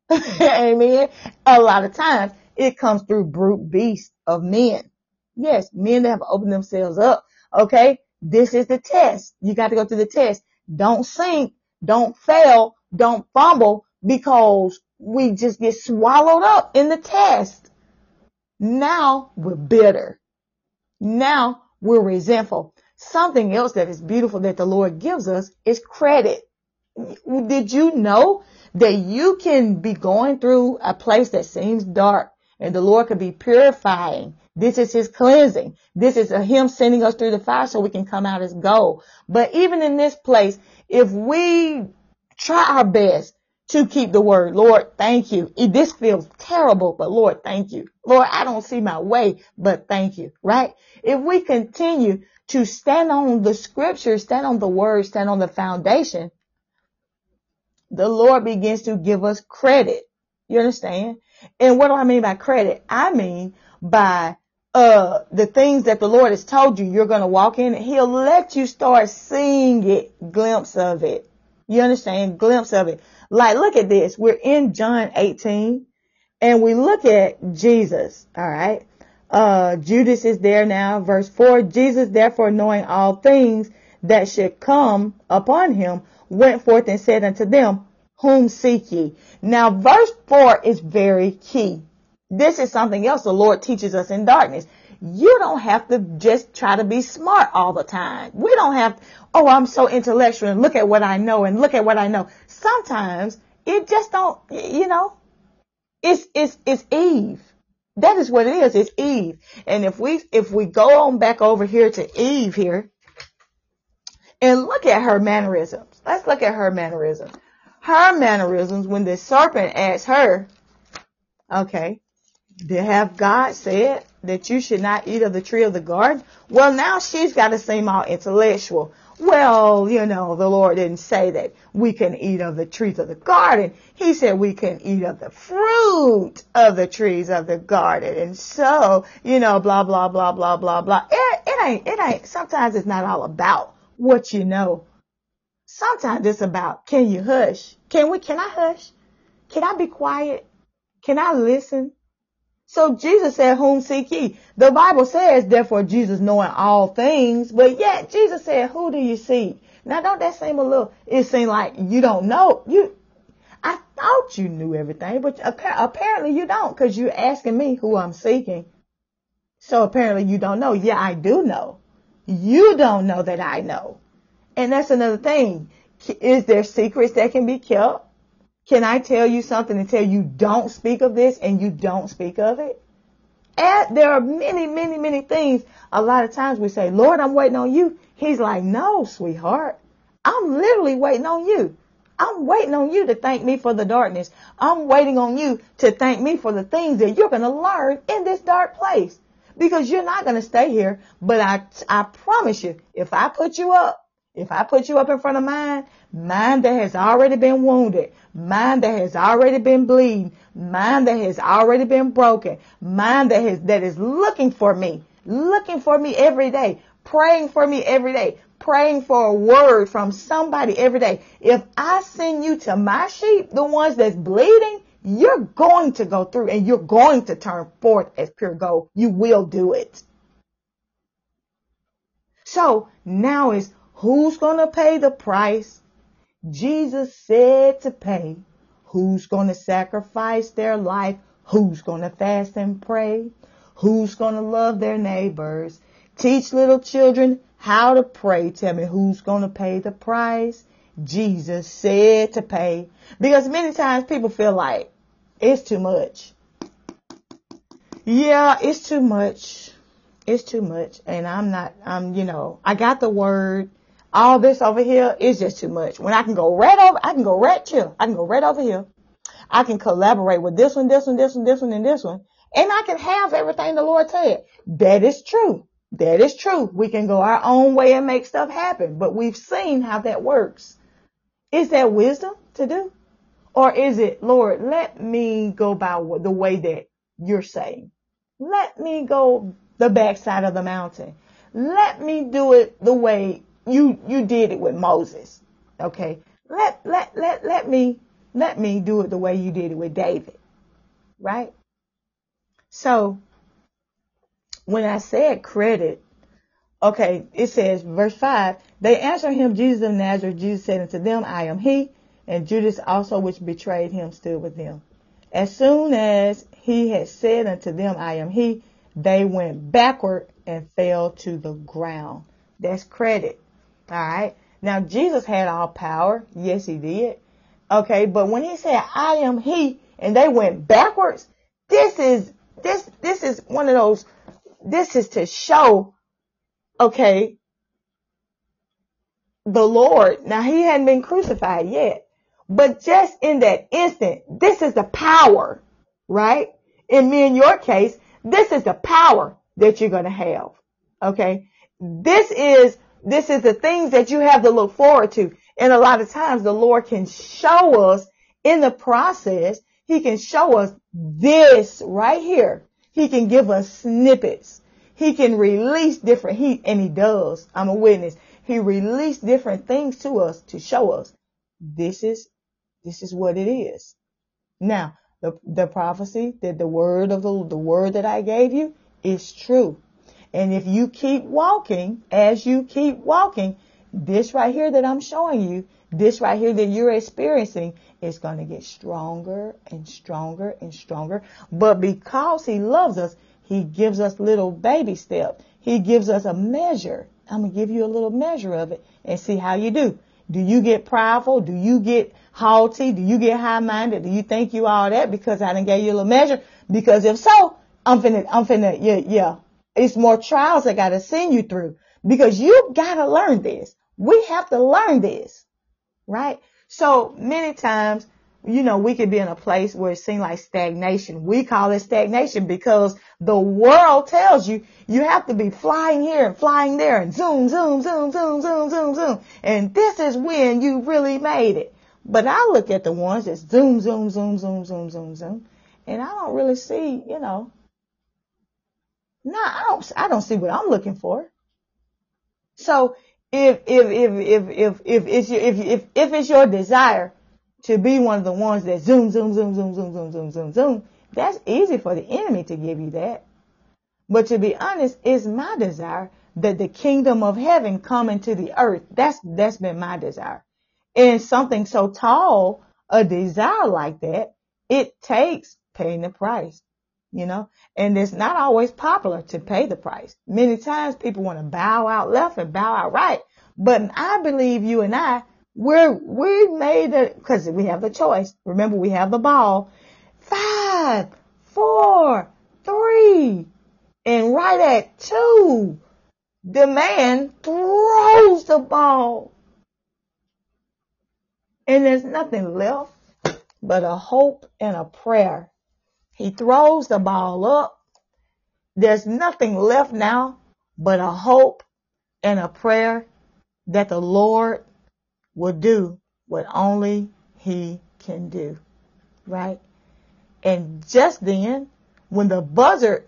Amen. A lot of times it comes through brute beasts of men. Yes, men that have opened themselves up. Okay. This is the test. You got to go through the test. Don't sink. Don't fail. Don't fumble because we just get swallowed up in the test. Now we're bitter. Now we're resentful. Something else that is beautiful that the Lord gives us is credit. Did you know that you can be going through a place that seems dark and the Lord could be purifying. This is his cleansing. This is him sending us through the fire so we can come out as gold. But even in this place, if we try our best to keep the word, Lord, thank you. This feels terrible, but Lord, thank you. Lord, I don't see my way, but thank you, right? If we continue to stand on the scripture, stand on the word, stand on the foundation, the Lord begins to give us credit. You understand? And what do I mean by credit? I mean by uh the things that the Lord has told you you're going to walk in, he'll let you start seeing it, glimpse of it. You understand? Glimpse of it. Like look at this. We're in John 18 and we look at Jesus, all right? Uh Judas is there now, verse 4. Jesus therefore knowing all things that should come upon him went forth and said unto them, Whom seek ye? Now verse 4 is very key. This is something else the Lord teaches us in darkness. You don't have to just try to be smart all the time. We don't have, oh, I'm so intellectual and look at what I know and look at what I know. Sometimes it just don't, you know, It's, it's, it's Eve. That is what it is. It's Eve. And if we, if we go on back over here to Eve here and look at her mannerisms. Let's look at her mannerisms. Her mannerisms when the serpent asked her, okay, did have God said that you should not eat of the tree of the garden? Well, now she's got to seem all intellectual. Well, you know, the Lord didn't say that we can eat of the trees of the garden. He said we can eat of the fruit of the trees of the garden. And so, you know, blah, blah, blah, blah, blah, blah. It, it ain't, it ain't, sometimes it's not all about what you know. Sometimes it's about, can you hush? Can we, can I hush? Can I be quiet? Can I listen? So Jesus said, whom seek ye? The Bible says, therefore Jesus knowing all things, but yet Jesus said, who do you seek? Now don't that seem a little, it seems like you don't know. You, I thought you knew everything, but apparently you don't because you're asking me who I'm seeking. So apparently you don't know. Yeah, I do know. You don't know that I know. And that's another thing. Is there secrets that can be kept? Can I tell you something and tell you don't speak of this and you don't speak of it? And there are many, many, many things. A lot of times we say, Lord, I'm waiting on you. He's like, no, sweetheart. I'm literally waiting on you. I'm waiting on you to thank me for the darkness. I'm waiting on you to thank me for the things that you're going to learn in this dark place because you're not going to stay here. But I, I promise you, if I put you up, if I put you up in front of mine, mine that has already been wounded, mine that has already been bleeding, mine that has already been broken, mine that has, that is looking for me, looking for me every day, praying for me every day, praying for a word from somebody every day. If I send you to my sheep, the ones that's bleeding, you're going to go through and you're going to turn forth as pure gold. You will do it. So now is Who's going to pay the price? Jesus said to pay. Who's going to sacrifice their life? Who's going to fast and pray? Who's going to love their neighbors? Teach little children how to pray. Tell me who's going to pay the price? Jesus said to pay. Because many times people feel like it's too much. Yeah, it's too much. It's too much. And I'm not, I'm, you know, I got the word all this over here is just too much. When I can go right over, I can go right here. I can go right over here. I can collaborate with this one, this one, this one, this one, and this one. And I can have everything the Lord said. That is true. That is true. We can go our own way and make stuff happen, but we've seen how that works. Is that wisdom to do? Or is it, Lord, let me go by the way that you're saying. Let me go the backside of the mountain. Let me do it the way you you did it with Moses. Okay. Let let let let me let me do it the way you did it with David. Right? So when I said credit, okay, it says verse five, they answered him, Jesus of Nazareth. Jesus said unto them, I am he, and Judas also which betrayed him stood with them. As soon as he had said unto them, I am he, they went backward and fell to the ground. That's credit. All right. Now Jesus had all power. Yes, he did. Okay. But when he said, I am he, and they went backwards, this is, this, this is one of those, this is to show, okay, the Lord. Now he hadn't been crucified yet, but just in that instant, this is the power, right? In me, in your case, this is the power that you're going to have. Okay. This is this is the things that you have to look forward to. And a lot of times the Lord can show us in the process, He can show us this right here. He can give us snippets. He can release different, he, and he does. I'm a witness. He released different things to us to show us this is, this is what it is. Now, the, the prophecy that the word of the, the word that I gave you is true. And if you keep walking, as you keep walking, this right here that I'm showing you, this right here that you're experiencing is going to get stronger and stronger and stronger. But because he loves us, he gives us little baby steps. He gives us a measure. I'm going to give you a little measure of it and see how you do. Do you get prideful? Do you get haughty? Do you get high minded? Do you think you all that because I didn't give you a little measure? Because if so, I'm finna, I'm finna, yeah, yeah. It's more trials I gotta send you through because you gotta learn this. We have to learn this, right? So many times, you know, we could be in a place where it seems like stagnation. We call it stagnation because the world tells you you have to be flying here and flying there and zoom, zoom, zoom, zoom, zoom, zoom, zoom. And this is when you really made it. But I look at the ones that zoom, zoom, zoom, zoom, zoom, zoom, zoom, and I don't really see, you know, no, I don't, I don't see what I'm looking for. So if, if, if, if, if, if it's your, if, if, if it's your desire to be one of the ones that zoom, zoom, zoom, zoom, zoom, zoom, zoom, zoom, zoom, that's easy for the enemy to give you that. But to be honest, it's my desire that the kingdom of heaven come into the earth. That's, that's been my desire. And something so tall, a desire like that, it takes paying the price, you know, and it's not always popular to pay the price. Many times people want to bow out left and bow out right. But I believe you and I, we're, we made it because we have the choice. Remember, we have the ball. Five, four, three, and right at two, the man throws the ball and there's nothing left but a hope and a prayer. He throws the ball up. There's nothing left now but a hope and a prayer that the Lord will do what only he can do. Right? And just then, when the buzzer,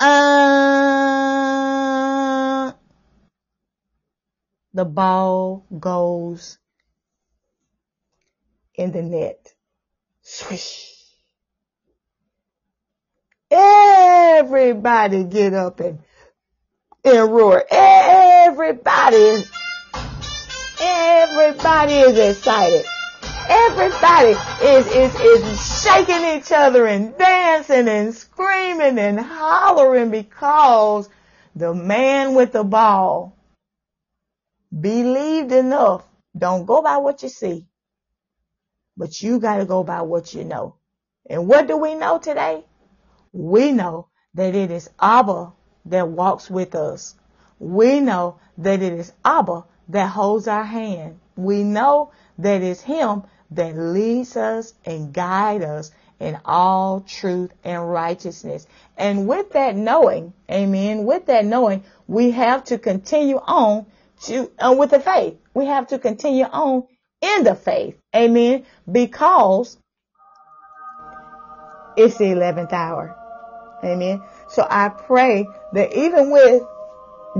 uh, the ball goes in the net. Swish. Everybody get up and, and roar. Everybody, everybody is excited. Everybody is, is, is shaking each other and dancing and screaming and hollering because the man with the ball believed enough. Don't go by what you see. But you got to go by what you know. And what do we know today? We know that it is Abba that walks with us. We know that it is Abba that holds our hand. We know that it's Him that leads us and guides us in all truth and righteousness. And with that knowing, amen, with that knowing, we have to continue on to, uh, with the faith. We have to continue on in the faith. Amen. Because it's the 11th hour. Amen. So I pray that even with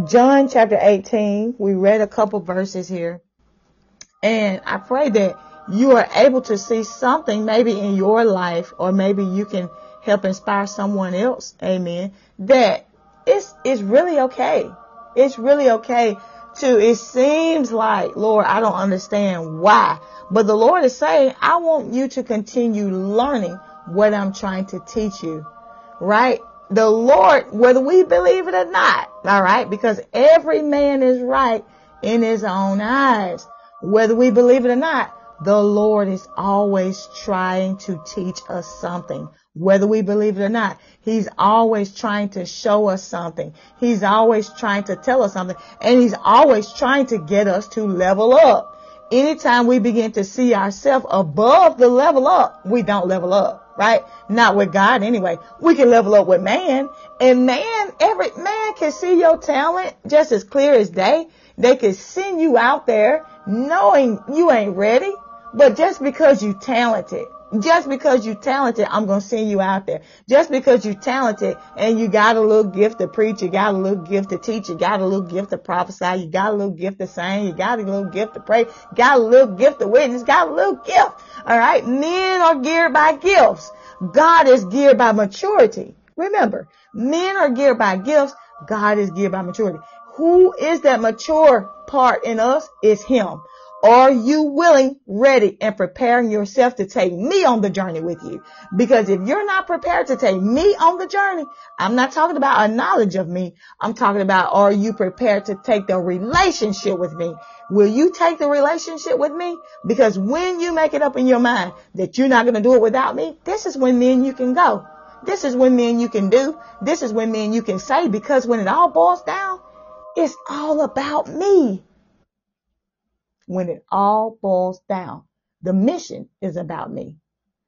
John chapter 18, we read a couple verses here. And I pray that you are able to see something maybe in your life or maybe you can help inspire someone else. Amen. That it's, it's really okay. It's really okay to, it seems like, Lord, I don't understand why. But the Lord is saying, I want you to continue learning what I'm trying to teach you. Right? The Lord, whether we believe it or not, alright, because every man is right in his own eyes. Whether we believe it or not, the Lord is always trying to teach us something whether we believe it or not. He's always trying to show us something. He's always trying to tell us something. And he's always trying to get us to level up. Anytime we begin to see ourselves above the level up, we don't level up, right? Not with God anyway. We can level up with man. And man, every man can see your talent just as clear as day. They can send you out there knowing you ain't ready, but just because you talented just because you're talented, I'm going to send you out there. Just because you're talented and you got a little gift to preach, you got a little gift to teach, you got a little gift to prophesy, you got a little gift to sing, you got a little gift to pray, got a little gift to witness, got a little gift. All right. Men are geared by gifts. God is geared by maturity. Remember, men are geared by gifts. God is geared by maturity. Who is that mature part in us? Is him. Are you willing, ready, and preparing yourself to take me on the journey with you? Because if you're not prepared to take me on the journey, I'm not talking about a knowledge of me. I'm talking about are you prepared to take the relationship with me? Will you take the relationship with me? Because when you make it up in your mind that you're not going to do it without me, this is when me and you can go. This is when me and you can do. This is when me and you can say because when it all boils down, it's all about me when it all boils down. The mission is about me.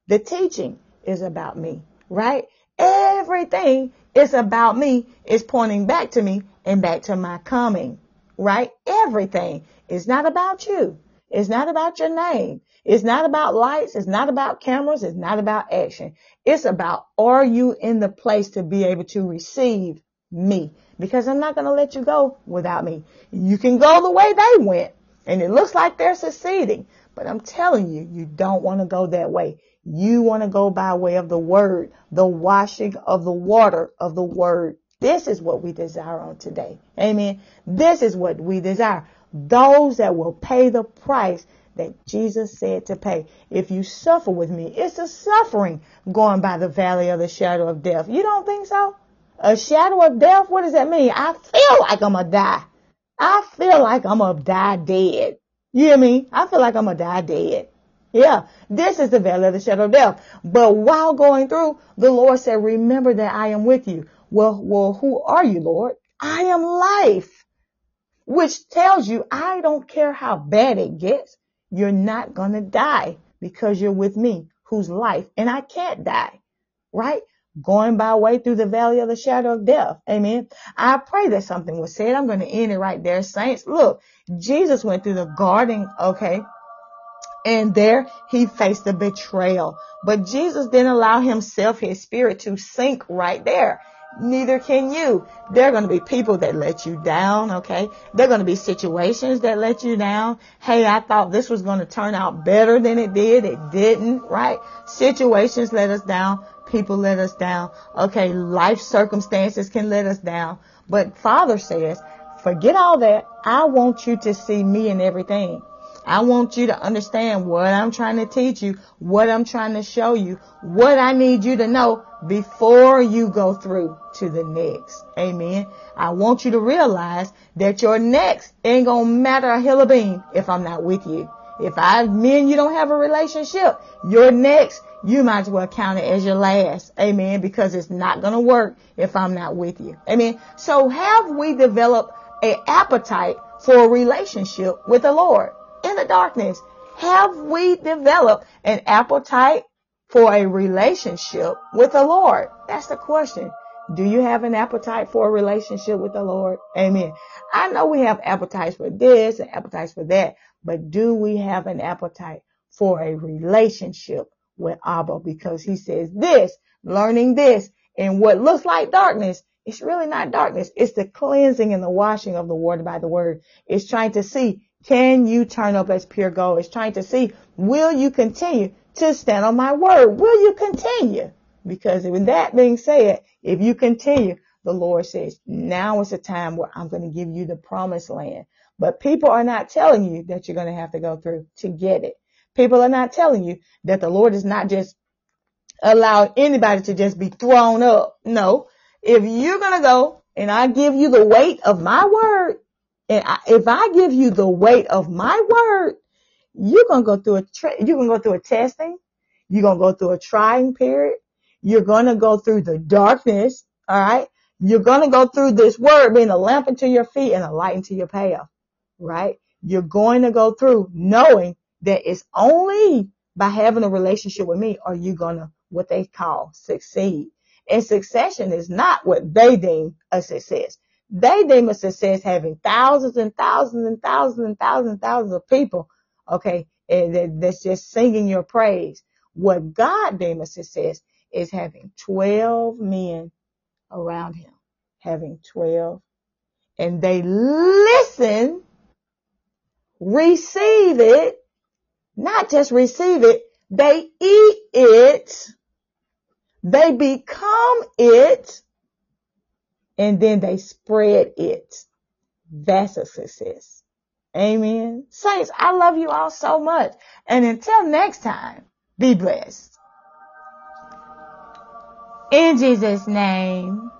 The teaching is about me, right? Everything is about me. It's pointing back to me and back to my coming, right? Everything is not about you. It's not about your name. It's not about lights. It's not about cameras. It's not about action. It's about are you in the place to be able to receive me? Because I'm not going to let you go without me. You can go the way they went, and it looks like they're succeeding. But I'm telling you, you don't want to go that way. You want to go by way of the word, the washing of the water of the word. This is what we desire on today. Amen. This is what we desire. Those that will pay the price that Jesus said to pay. If you suffer with me, it's a suffering going by the valley of the shadow of death. You don't think so? A shadow of death? What does that mean? I feel like I'm gonna die. I feel like I'm gonna die dead. You hear me? I feel like I'm gonna die dead. Yeah, this is the valley of the shadow of death. But while going through, the Lord said, remember that I am with you. Well, well, who are you, Lord? I am life, which tells you I don't care how bad it gets. You're not going to die because you're with me, who's life, and I can't die, right? Going by way through the valley of the shadow of death. Amen. I pray that something was said. I'm going to end it right there. Saints, look, Jesus went through the garden, okay? And there he faced the betrayal. But Jesus didn't allow himself, his spirit to sink right there. Neither can you. There are going to be people that let you down, okay? There are going to be situations that let you down. Hey, I thought this was going to turn out better than it did. It didn't, right? Situations let us down people let us down. Okay, life circumstances can let us down. But Father says, forget all that. I want you to see me in everything. I want you to understand what I'm trying to teach you, what I'm trying to show you, what I need you to know before you go through to the next. Amen. I want you to realize that your next ain't gonna matter a hill of bean if I'm not with you. If I, me and you don't have a relationship, your next you might as well count it as your last. Amen. Because it's not going to work if I'm not with you. Amen. So have we developed an appetite for a relationship with the Lord in the darkness? Have we developed an appetite for a relationship with the Lord? That's the question. Do you have an appetite for a relationship with the Lord? Amen. I know we have appetites for this and appetites for that, but do we have an appetite for a relationship with Abba because he says this, learning this, and what looks like darkness, it's really not darkness. It's the cleansing and the washing of the word by the word. It's trying to see, can you turn up as pure gold? It's trying to see, will you continue to stand on my word? Will you continue? Because with that being said, if you continue, the Lord says, now is the time where I'm going to give you the promised land. But people are not telling you that you're going to have to go through to get it. People are not telling you that the Lord is not just allowing anybody to just be thrown up. No. If you're going to go and I give you the weight of my word, and I, if I give you the weight of my word, you're going to go through a, tra- you're going to go through a testing. You're going to go through a trying period. You're going to go through the darkness. All right. You're going to go through this word being a lamp unto your feet and a light into your path. Right. You're going to go through knowing that it's only by having a relationship with me are you gonna what they call succeed. And succession is not what they deem a success. They deem a success having thousands and thousands and thousands and thousands and thousands of people, okay, and that's just singing your praise. What God deems a success is having 12 men around him, having 12, and they listen, receive it, not just receive it, they eat it, they become it, and then they spread it. That's a success. Amen. Saints, I love you all so much. And until next time, be blessed. In Jesus' name.